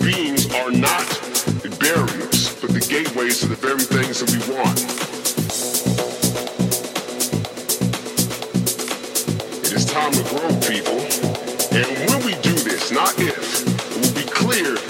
beings are not barriers, but the gateways to the very things that we want. It is time to grow, people. And when we do this, not if, it will be clear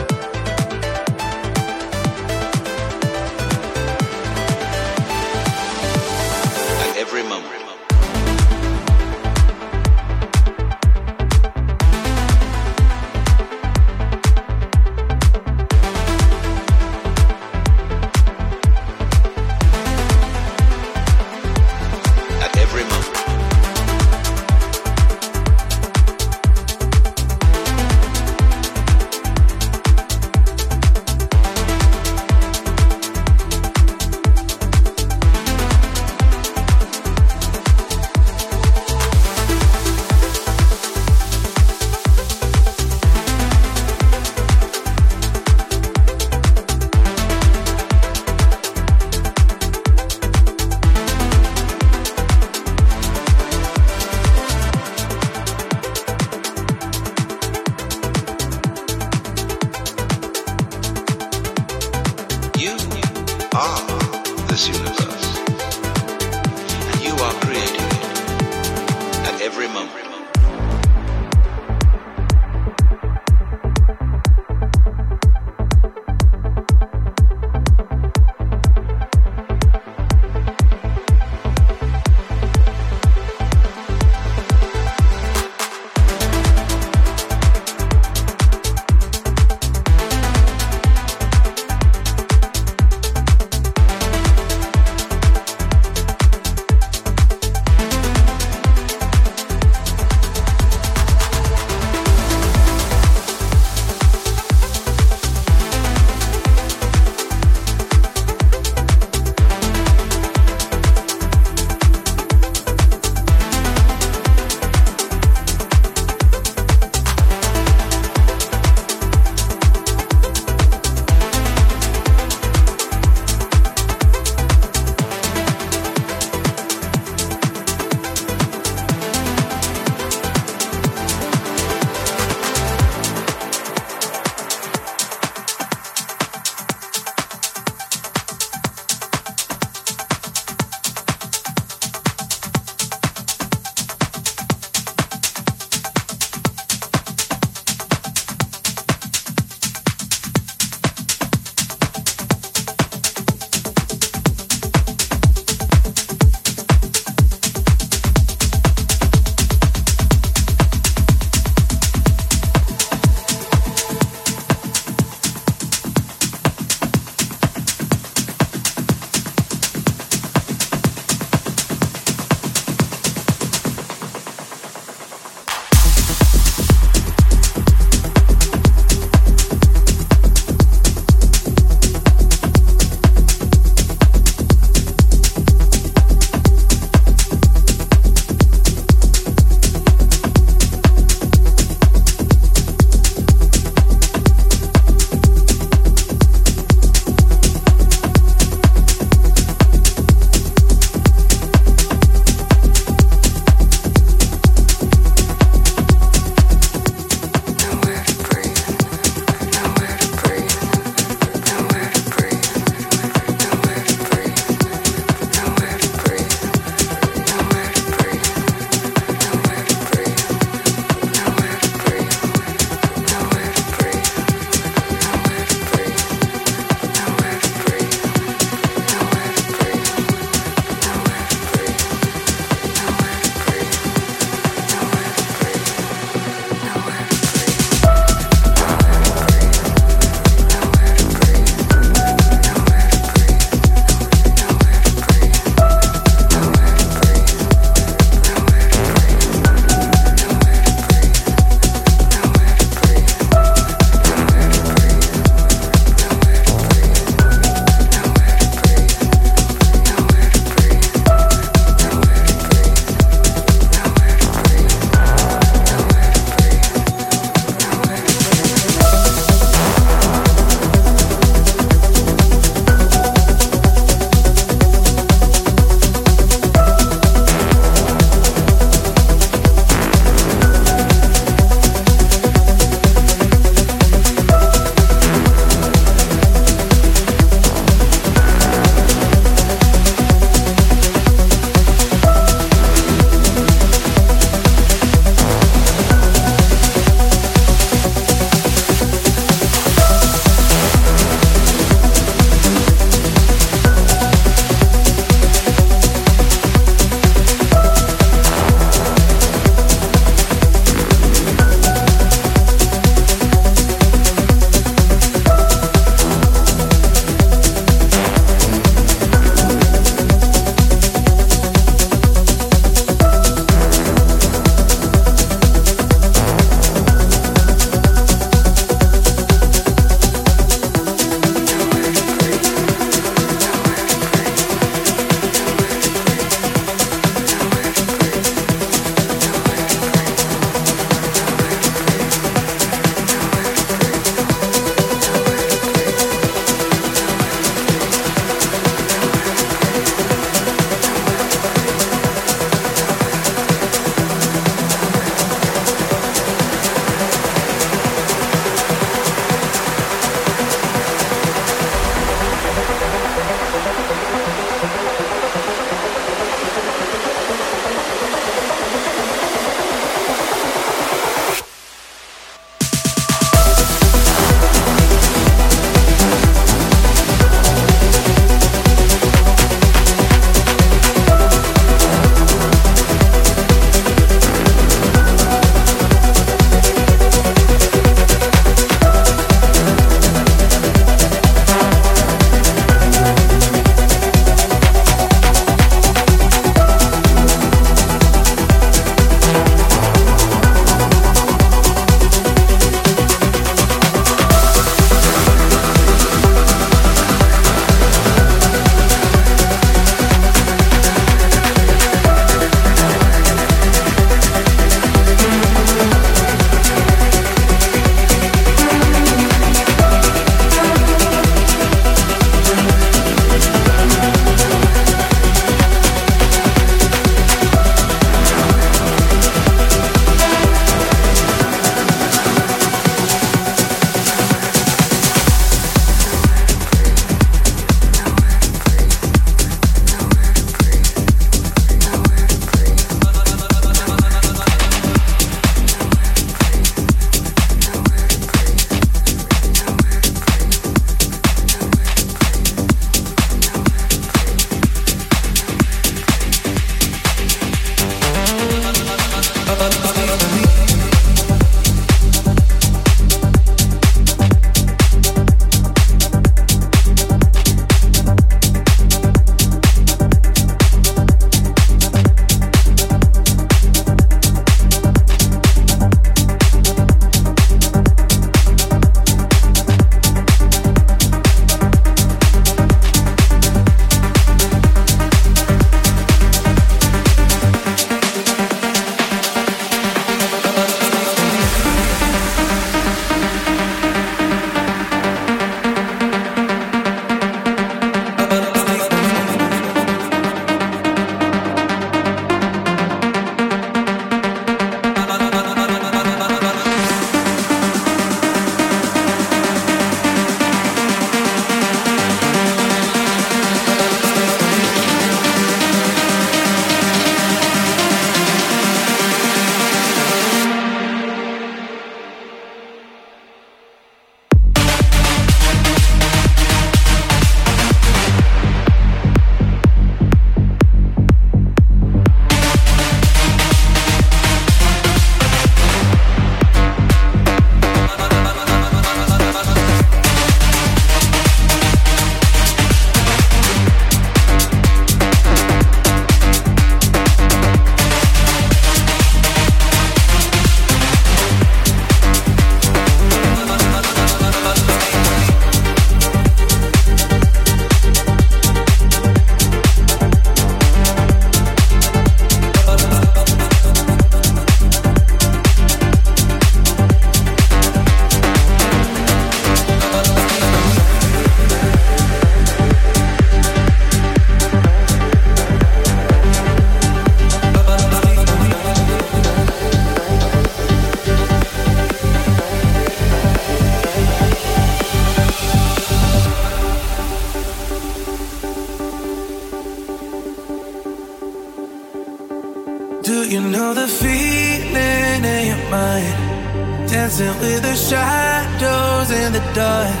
Dancing with the shadows in the dark.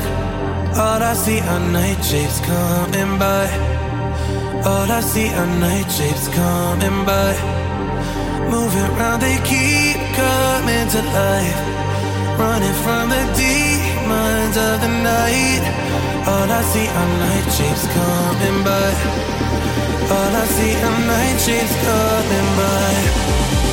All I see are night shapes coming by. All I see are night shapes coming by. Moving around, they keep coming to life. Running from the demons of the night. All I see are night shapes coming by. All I see are night shapes coming by.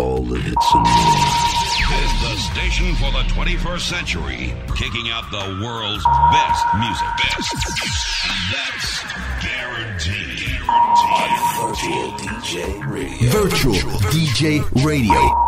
All the hits and more. is the station for the 21st century, kicking out the world's best music. Best. That's guaranteed. Virtual DJ Radio. Virtual DJ Radio.